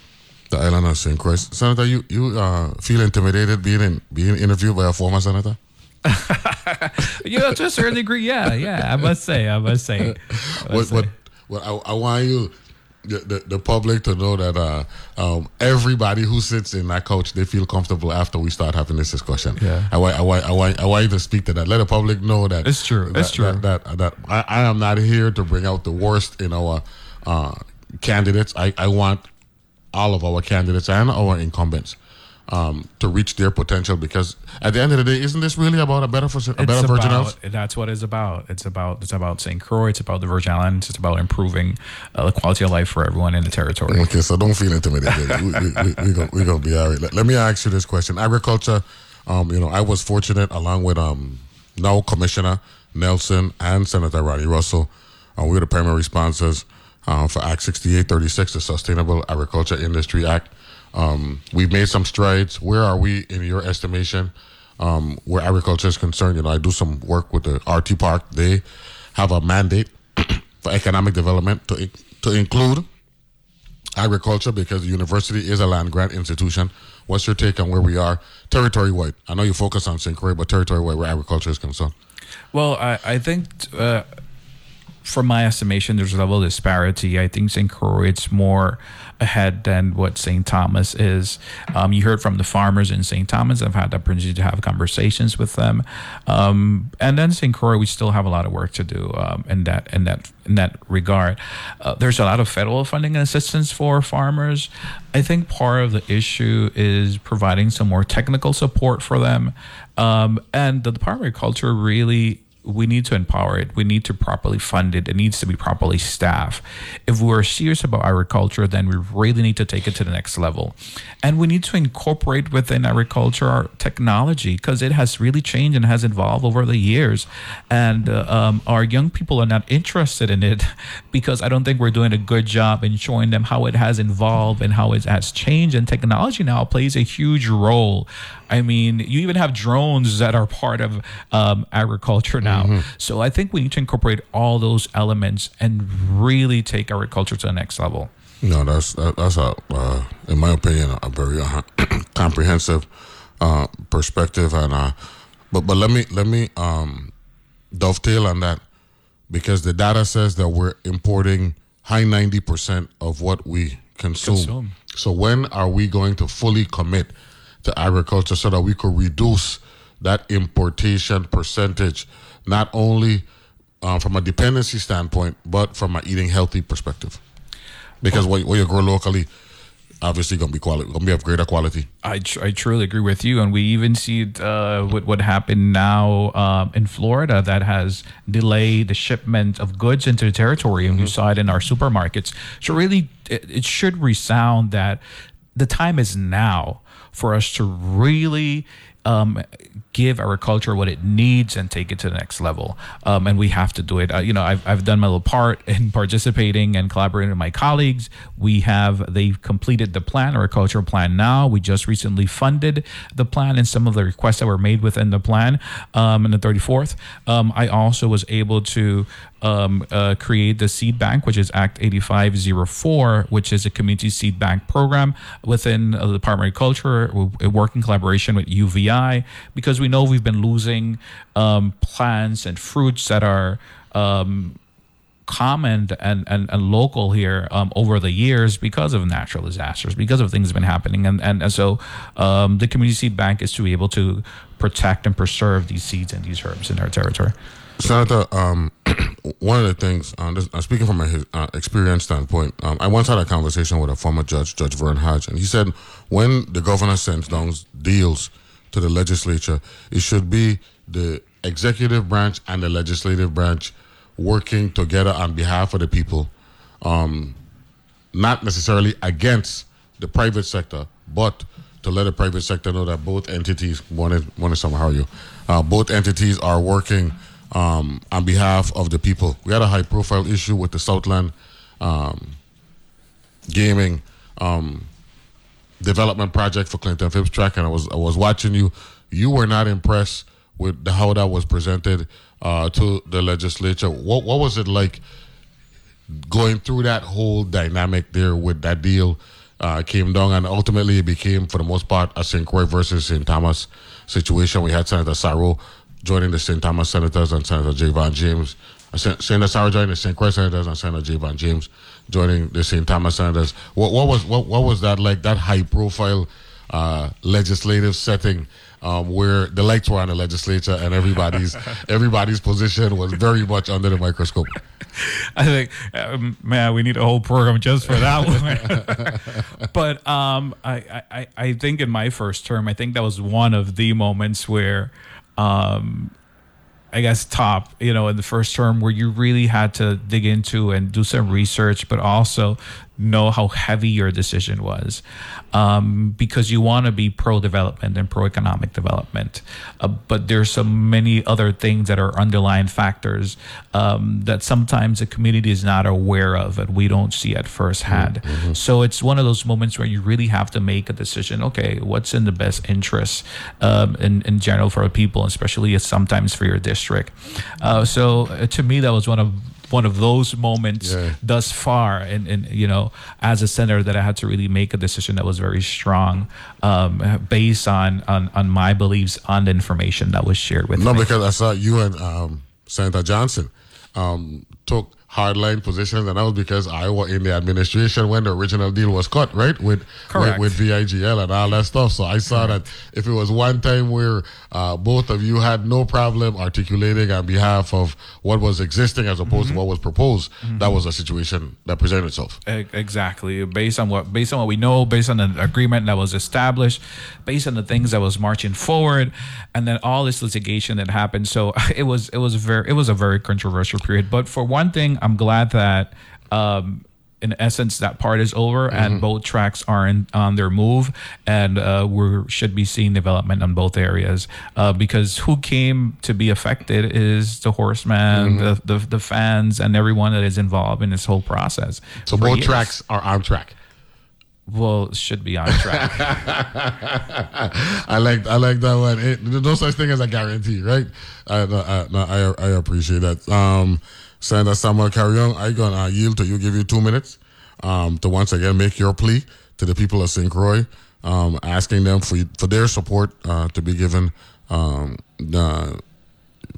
the island of St. Croix. Senator, you, you uh, feel intimidated being in, being interviewed by a former senator? yeah, to a certain degree, yeah, yeah. I must say, I must say. I must what, say. what, what I, I want you, the, the, the public, to know that uh, um, everybody who sits in that couch, they feel comfortable after we start having this discussion. Yeah. I want, I want, I want, I want you to speak to that. Let the public know that It's true, That, it's true. That, that, that I, I am not here to bring out the worst in our uh, candidates. I, I want all of our candidates and our incumbents. Um, to reach their potential, because at the end of the day, isn't this really about a better, for, a better Virgin Isles? That's what it's about. It's about it's about St. Croix. It's about the Virgin Islands. It's about improving uh, the quality of life for everyone in the territory. Okay, so don't feel intimidated. we we, we, we gonna, we gonna be all right. Let, let me ask you this question: Agriculture. Um, you know, I was fortunate, along with um, now Commissioner Nelson and Senator Rodney Russell, uh, we were the primary sponsors uh, for Act 6836, the Sustainable Agriculture Industry Act. Um, we've made some strides. Where are we in your estimation? Um, where agriculture is concerned, you know, I do some work with the RT Park. They have a mandate for economic development to to include agriculture because the university is a land grant institution. What's your take on where we are territory wide? I know you focus on St. Croix, but territory wide where agriculture is concerned. Well, I, I think, uh, from my estimation, there's a level of disparity. I think St. Croix it's more ahead than what St. Thomas is. Um, you heard from the farmers in St. Thomas. I've had the opportunity to have conversations with them, um, and then St. Croix, we still have a lot of work to do um, in that in that in that regard. Uh, there's a lot of federal funding and assistance for farmers. I think part of the issue is providing some more technical support for them, um, and the Department of Agriculture really we need to empower it. We need to properly fund it. It needs to be properly staffed. If we're serious about agriculture, then we really need to take it to the next level. And we need to incorporate within agriculture our technology because it has really changed and has evolved over the years. And uh, um, our young people are not interested in it because I don't think we're doing a good job in showing them how it has evolved and how it has changed. And technology now plays a huge role. I mean, you even have drones that are part of um, agriculture now. So I think we need to incorporate all those elements and really take agriculture to the next level. No, that's that, that's a, uh, in my opinion, a very uh, comprehensive uh, perspective, and uh, but but let me let me um, dovetail on that because the data says that we're importing high ninety percent of what we consume. Consume. So when are we going to fully commit to agriculture so that we could reduce that importation percentage, not only uh, from a dependency standpoint, but from an eating healthy perspective? Because what, what you grow locally, obviously gonna be quality, gonna be of greater quality. I, tr- I truly agree with you, and we even see it uh, with what happened now um, in Florida that has delayed the shipment of goods into the territory, and we saw it in our supermarkets. So really, it, it should resound that the time is now for us to really um, give culture what it needs and take it to the next level. Um, and we have to do it. Uh, you know, I've, I've done my little part in participating and collaborating with my colleagues. We have, they've completed the plan, our cultural plan now. We just recently funded the plan and some of the requests that were made within the plan um, on the 34th. Um, I also was able to um, uh, create the seed bank, which is Act 8504, which is a community seed bank program within uh, the Department of Agriculture. We work collaboration with UVI because we know we've been losing um, plants and fruits that are um, common and, and, and local here um, over the years because of natural disasters, because of things that have been happening. And, and, and so um, the community seed bank is to be able to protect and preserve these seeds and these herbs in our territory. Senator, um, one of the things, uh, this, uh, speaking from a his, uh, experience standpoint, um, I once had a conversation with a former judge, Judge Verne Hodge, and he said when the governor sends down deals to the legislature, it should be the executive branch and the legislative branch working together on behalf of the people, um, not necessarily against the private sector, but to let the private sector know that both entities, one is, one is somehow you, uh, both entities are working um, on behalf of the people. We had a high profile issue with the Southland um, gaming um, development project for Clinton Phipps track, and I was I was watching you. You were not impressed with the, how that was presented uh, to the legislature. What what was it like going through that whole dynamic there with that deal? Uh, came down and ultimately it became, for the most part, a St. Croix versus St. Thomas situation. We had Senator Sarauw joining the St. Thomas Senators and Senator Javan James. Uh, Senator Sarauw joining the St. Croix Senators and Senator Javan James joining the St. Thomas Senators. What, what was what, what was that like? That high profile uh, legislative setting um, where the lights were on the legislature and everybody's everybody's position was very much under the microscope. I think, um, man, we need a whole program just for that one. but um, I, I, I think in my first term, I think that was one of the moments where, um, I guess, top, you know, in the first term where you really had to dig into and do some research, but also know how heavy your decision was um, because you want to be pro development and pro economic development. Uh, but there's so many other things that are underlying factors um, that sometimes the community is not aware of and we don't see at first hand. Mm-hmm. So it's one of those moments where you really have to make a decision okay, what's in the best interest um, in, in general for people, especially sometimes for your district? Uh, so uh, to me, that was one of one of those moments Yeah. thus far and, and you know as a senator that i had to really make a decision that was very strong um, based on, on on my beliefs on the information that was shared with me. No, me because I saw you and um, Senator Johnson um, took hardline positions, and that was because I was in the administration when the original deal was cut, right? With Correct. with, with VIGL and all that stuff. So I saw mm-hmm. that if it was one time where uh, both of you had no problem articulating on behalf of what was existing as opposed to mm-hmm. what was proposed, that mm-hmm. was a situation that presented itself. Exactly. Based on what based on what we know, based on the agreement that was established, based on the things that was marching forward, and then all this litigation that happened. So it was it was very it was a very controversial period. But for one thing, I'm glad that um in essence that part is over and both tracks are in, on their move and uh, we should be seeing development on both areas uh, because who came to be affected is the horseman the, the the fans and everyone that is involved in this whole process So both years. tracks are on track. well should be on track I like I like that one. It, there's no such thing as a guarantee, right? I no, I, no, I, I appreciate that. Um, Senator Samuel Carrion, I'm gonna yield to you. Give you two minutes um, to once again make your plea to the people of St. Croix, um, asking them for for their support uh, to be given. Um, uh,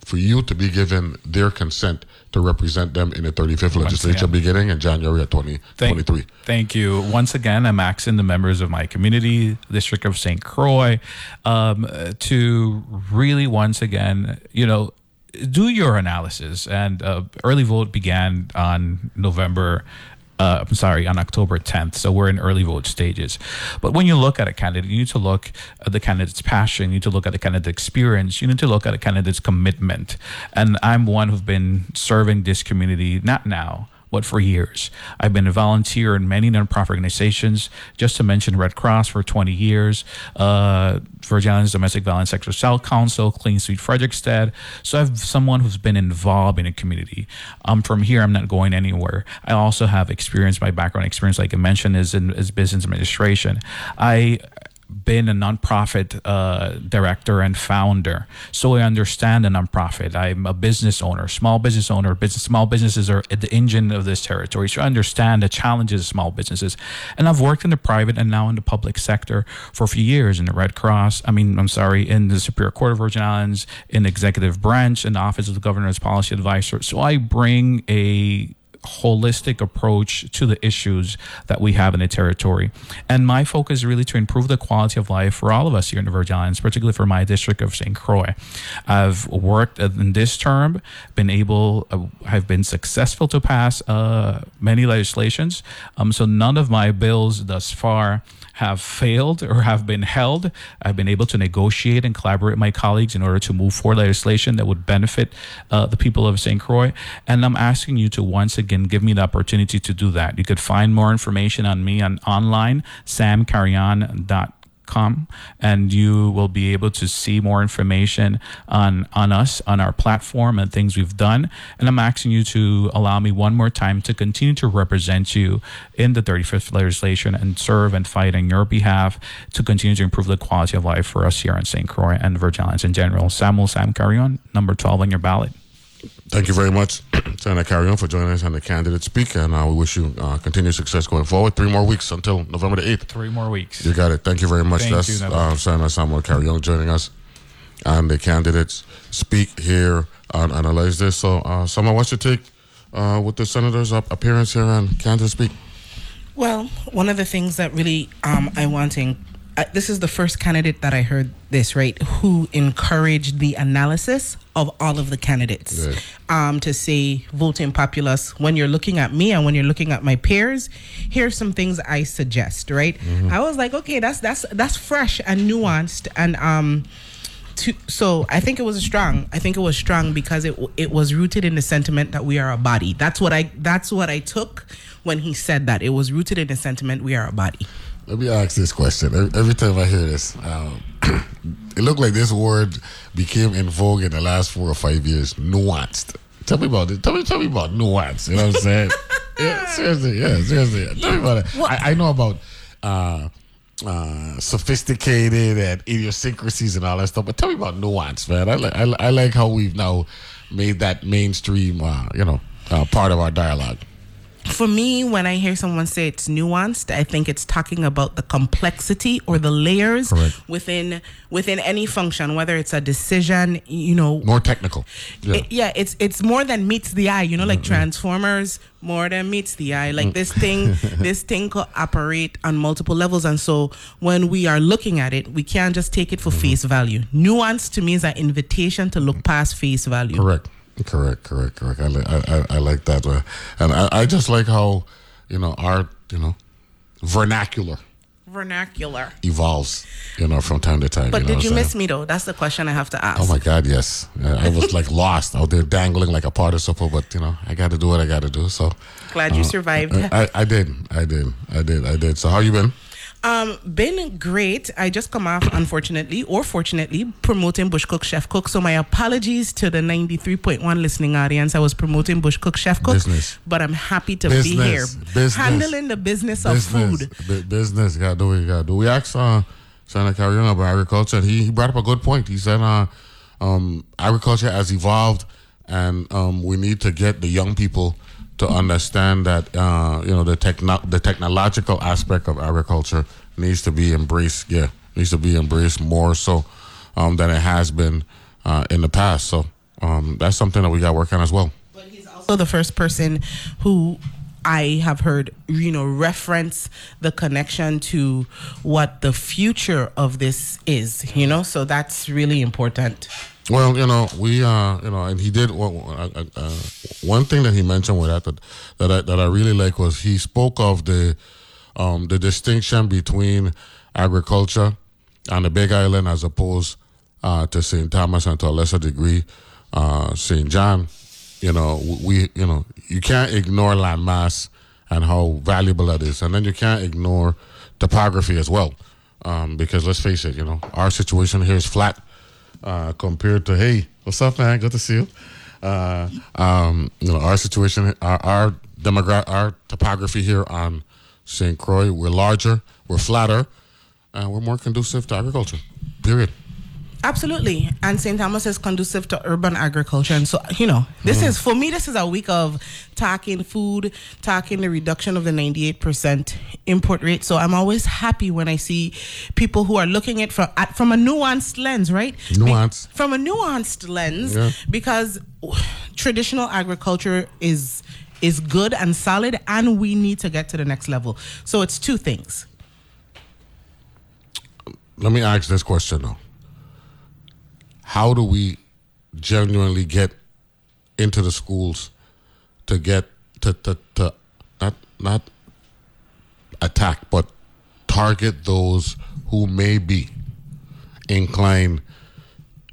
for you to be given their consent to represent them in the 35th legislature again. beginning in January of 2023. Thank, thank you. Once again, I'm asking the members of my community, District of St. Croix, um, to really once again, you know, do your analysis. And uh, early vote began on November uh, I'm sorry, on October 10th. So we're in early vote stages. But when you look at a candidate, you need to look at the candidate's passion. You need to look at the candidate's experience. You need to look at the candidate's commitment. And I'm one who've been serving this community, not now, for years. I've been a volunteer in many nonprofit organizations, just to mention Red Cross for 20 years, uh, Virgin Islands Domestic Violence Sexual Assault Council, Clean Sweep Frederiksted. So I've someone who's been involved in a community. Um, from here, I'm not going anywhere. I also have experience, my background experience, like I mentioned, is in is business administration. I been a nonprofit uh, director and founder, so I understand a nonprofit. I'm a business owner, small business owner. Business, small businesses are the engine of this territory, so I understand the challenges of small businesses. And I've worked in the private and now in the public sector for a few years in the Red Cross. I mean, I'm sorry, in the Superior Court of Virgin Islands, in the executive branch, in the Office of the Governor's Policy Advisor. So I bring a holistic approach to the issues that we have in the territory. And my focus is really to improve the quality of life for all of us here in the Virgin Islands, particularly for my district of St. Croix. I've worked in this term, been able, uh, have been successful to pass uh, many legislations. Um, so none of my bills thus far have failed or have been held. I've been able to negotiate and collaborate with my colleagues in order to move forward legislation that would benefit uh, the people of St. Croix. And I'm asking you to once again give me the opportunity to do that. You could find more information on me on online, samcarrion.com com and you will be able to see more information on on us on our platform and things we've done and i'm asking you to allow me one more time to continue to represent you in the 35th legislation and serve and fight on your behalf to continue to improve the quality of life for us here in st croix and virgin islands in general samuel sam carrion number 12 on your ballot Thank you very much, Senator Carrion, for joining us on the candidate speak, and uh, we wish you uh, continued success going forward. Three more weeks until November the 8th. Three more weeks. You got it. Thank you very much. Thank That's you, uh, Senator Samuel Carrion joining us on the candidates speak here on Analyze This. So, uh, someone what's your take uh, with the senator's appearance here on candidate speak? Well, one of the things that really um, I want to this is the first candidate that I heard this right who encouraged the analysis of all of the candidates um, to say voting populace when you're looking at me and when you're looking at my peers here's some things I suggest right Mhm. I was like okay that's that's that's fresh and nuanced and um to, so I think it was strong. I think it was strong because it it was rooted in the sentiment that we are a body. That's what I that's what I took when he said that. It was rooted in the sentiment we are a body. Let me ask this question. Every- time I hear this, um, it looked like this word became in vogue in the last four or five years. Nuanced. Tell me about it. Tell me, tell me about nuance. You know what I'm saying? yeah, seriously. Yeah, seriously. Tell me about it. I, I know about uh, uh, sophisticated and idiosyncrasies and all that stuff, but tell me about nuance, man. I like, I, I like how we've now made that mainstream, uh, you know, uh, part of our dialogue. For me, when I hear someone say it's nuanced, I think it's talking about the complexity or the layers Correct. within within any function, whether it's a decision, you know, More technical. Yeah. It- yeah, it's it's more than meets the eye. You know, like Transformers, more than meets the eye. Like this mm. thing, this thing could operate on multiple levels, and so when we are looking at it, we can't just take it for mm-hmm. face value. Nuance to me is an invitation to look past face value. Correct. Correct. Correct. Correct. I like. I, I, I like that, uh, and I, I just like how you know our you know vernacular Vernacular. evolves. You know from time to time. But know did you miss me though? That's the question I have to ask. Oh my God! Yes, I was like lost out there dangling like a participle, but you know I got to do what I got to do. So Glad you uh, survived. I, I did. I did. I did. I did. So how you been? Um, been great. I just come off, unfortunately or fortunately, promoting Bush Cook Chef Cook. So my apologies to the 93.1 listening audience. I was promoting Bush Cook Chef Cook, Business. but I'm happy to be here, Business. Business. handling the business of food. bu- business. Got to do what you got do. We asked uh, Senator Carry about agriculture, and he, he brought up a good point. He said uh, um, agriculture has evolved, and um, we need to get the young people to understand that uh, you know the techno- the technological aspect of agriculture needs to be embraced. Yeah, needs to be embraced more so um, than it has been uh, in the past. So um, that's something that we got to work on as well. Also, the first person who I have heard, you know, reference the connection to what the future of this is. You know, so that's really important. Well, you know, we, uh, you know, and he did. Uh, uh, one thing that he mentioned with that that that I, that I really like was he spoke of the um, the distinction between agriculture on the Big Island as opposed uh, to St. Thomas and to a lesser degree uh, St. John. You know, we, you know, you can't ignore landmass and how valuable that is, and then you can't ignore topography as well, um, because let's face it, you know, our situation here is flat uh, compared to hey, what's up, man? Good to see you. Uh, um, you know, our situation, our our demogra- our topography here on St. Croix, we're larger, we're flatter, and we're more conducive to agriculture. Period. Absolutely. And St. Thomas is conducive to urban agriculture. And so, you know, this mm. is, for me, this is a week of talking food, talking the reduction of the 98% import rate. So I'm always happy when I see people who are looking at from, at, from a nuanced lens, right? Nuance. Be, from a nuanced lens, yeah. because traditional agriculture is is good and solid and we need to get to the next level. So it's two things. Let me ask this question though how do we genuinely get into the schools to get to, to, to not not attack but target those who may be inclined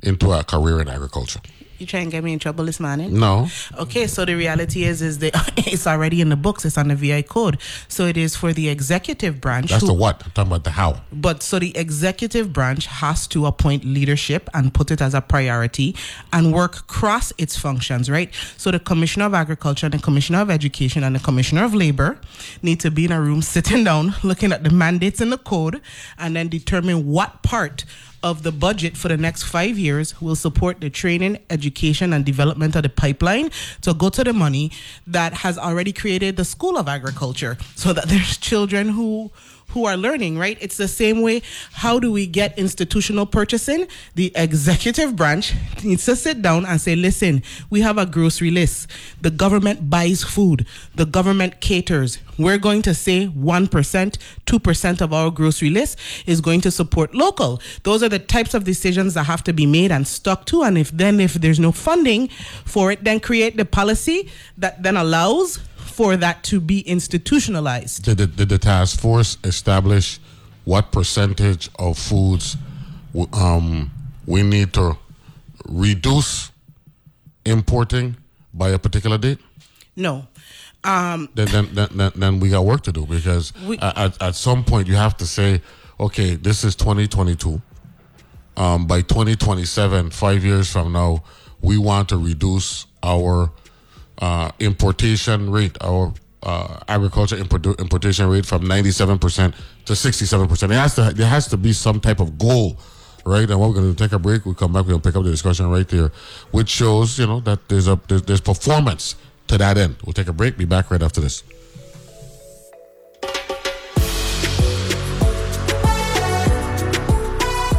into a career in agriculture you try and get me in trouble this morning? No. Okay, so the reality is, is that it's already in the books. It's on the VI code. So it is for the executive branch. That's who, the what? I'm talking about the how. But so the executive branch has to appoint leadership and put it as a priority and work cross its functions, right? So the Commissioner of Agriculture and the Commissioner of Education and the Commissioner of Labor need to be in a room sitting down, looking at the mandates in the code, and then determine what part of the budget for the next five years will support the training, education, and development of the pipeline to go to the money that has already created the School of Agriculture so that there's children who who are learning, right? It's the same way. How do we get institutional purchasing? The executive branch needs to sit down and say, listen, we have a grocery list. The government buys food, the government caters. We're going to say 1%, 2% of our grocery list is going to support local. Those are the types of decisions that have to be made and stuck to. And if then, if there's no funding for it, then create the policy that then allows for that to be institutionalized. Did the, did the task force establish what percentage of foods um, we need to reduce importing by a particular date? No. Um, then, then, then, then, we got work to do because we, at, at some point you have to say, okay, this is 2022. Um, by 2027, five years from now, we want to reduce our uh, importation rate, or uh, agriculture import- importation rate from 97% to 67%. It has to, there has to be some type of goal, right? And we're going to take a break. We come back, we'll pick up the discussion right there, which shows, you know, that there's a there's, there's performance to that end. We'll take a break, be back right after this.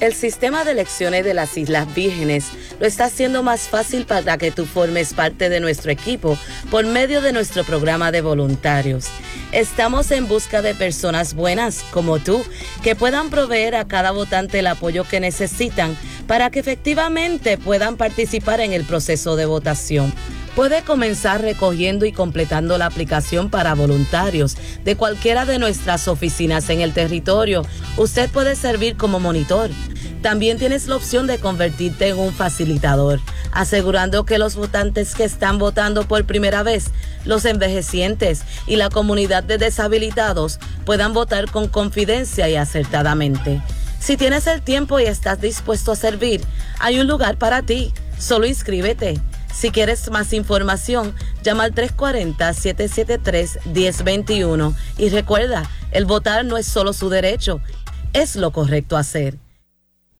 El sistema de elecciones de las Islas Vírgenes lo está haciendo más fácil para que tú formes parte de nuestro equipo por medio de nuestro programa de voluntarios. Estamos en busca de personas buenas como tú que puedan proveer a cada votante el apoyo que necesitan para que efectivamente puedan participar en el proceso de votación. Puede comenzar recogiendo y completando la aplicación para voluntarios de cualquiera de nuestras oficinas en el territorio. Usted puede servir como monitor. También tienes la opción de convertirte en un facilitador, asegurando que los votantes que están votando por primera vez, los envejecientes y la comunidad de deshabilitados puedan votar con confidencia y acertadamente. Si tienes el tiempo y estás dispuesto a servir, hay un lugar para ti. Solo inscríbete. Si quieres más información, llama al 340-773-1021 y recuerda, el votar no es solo su derecho, es lo correcto hacer.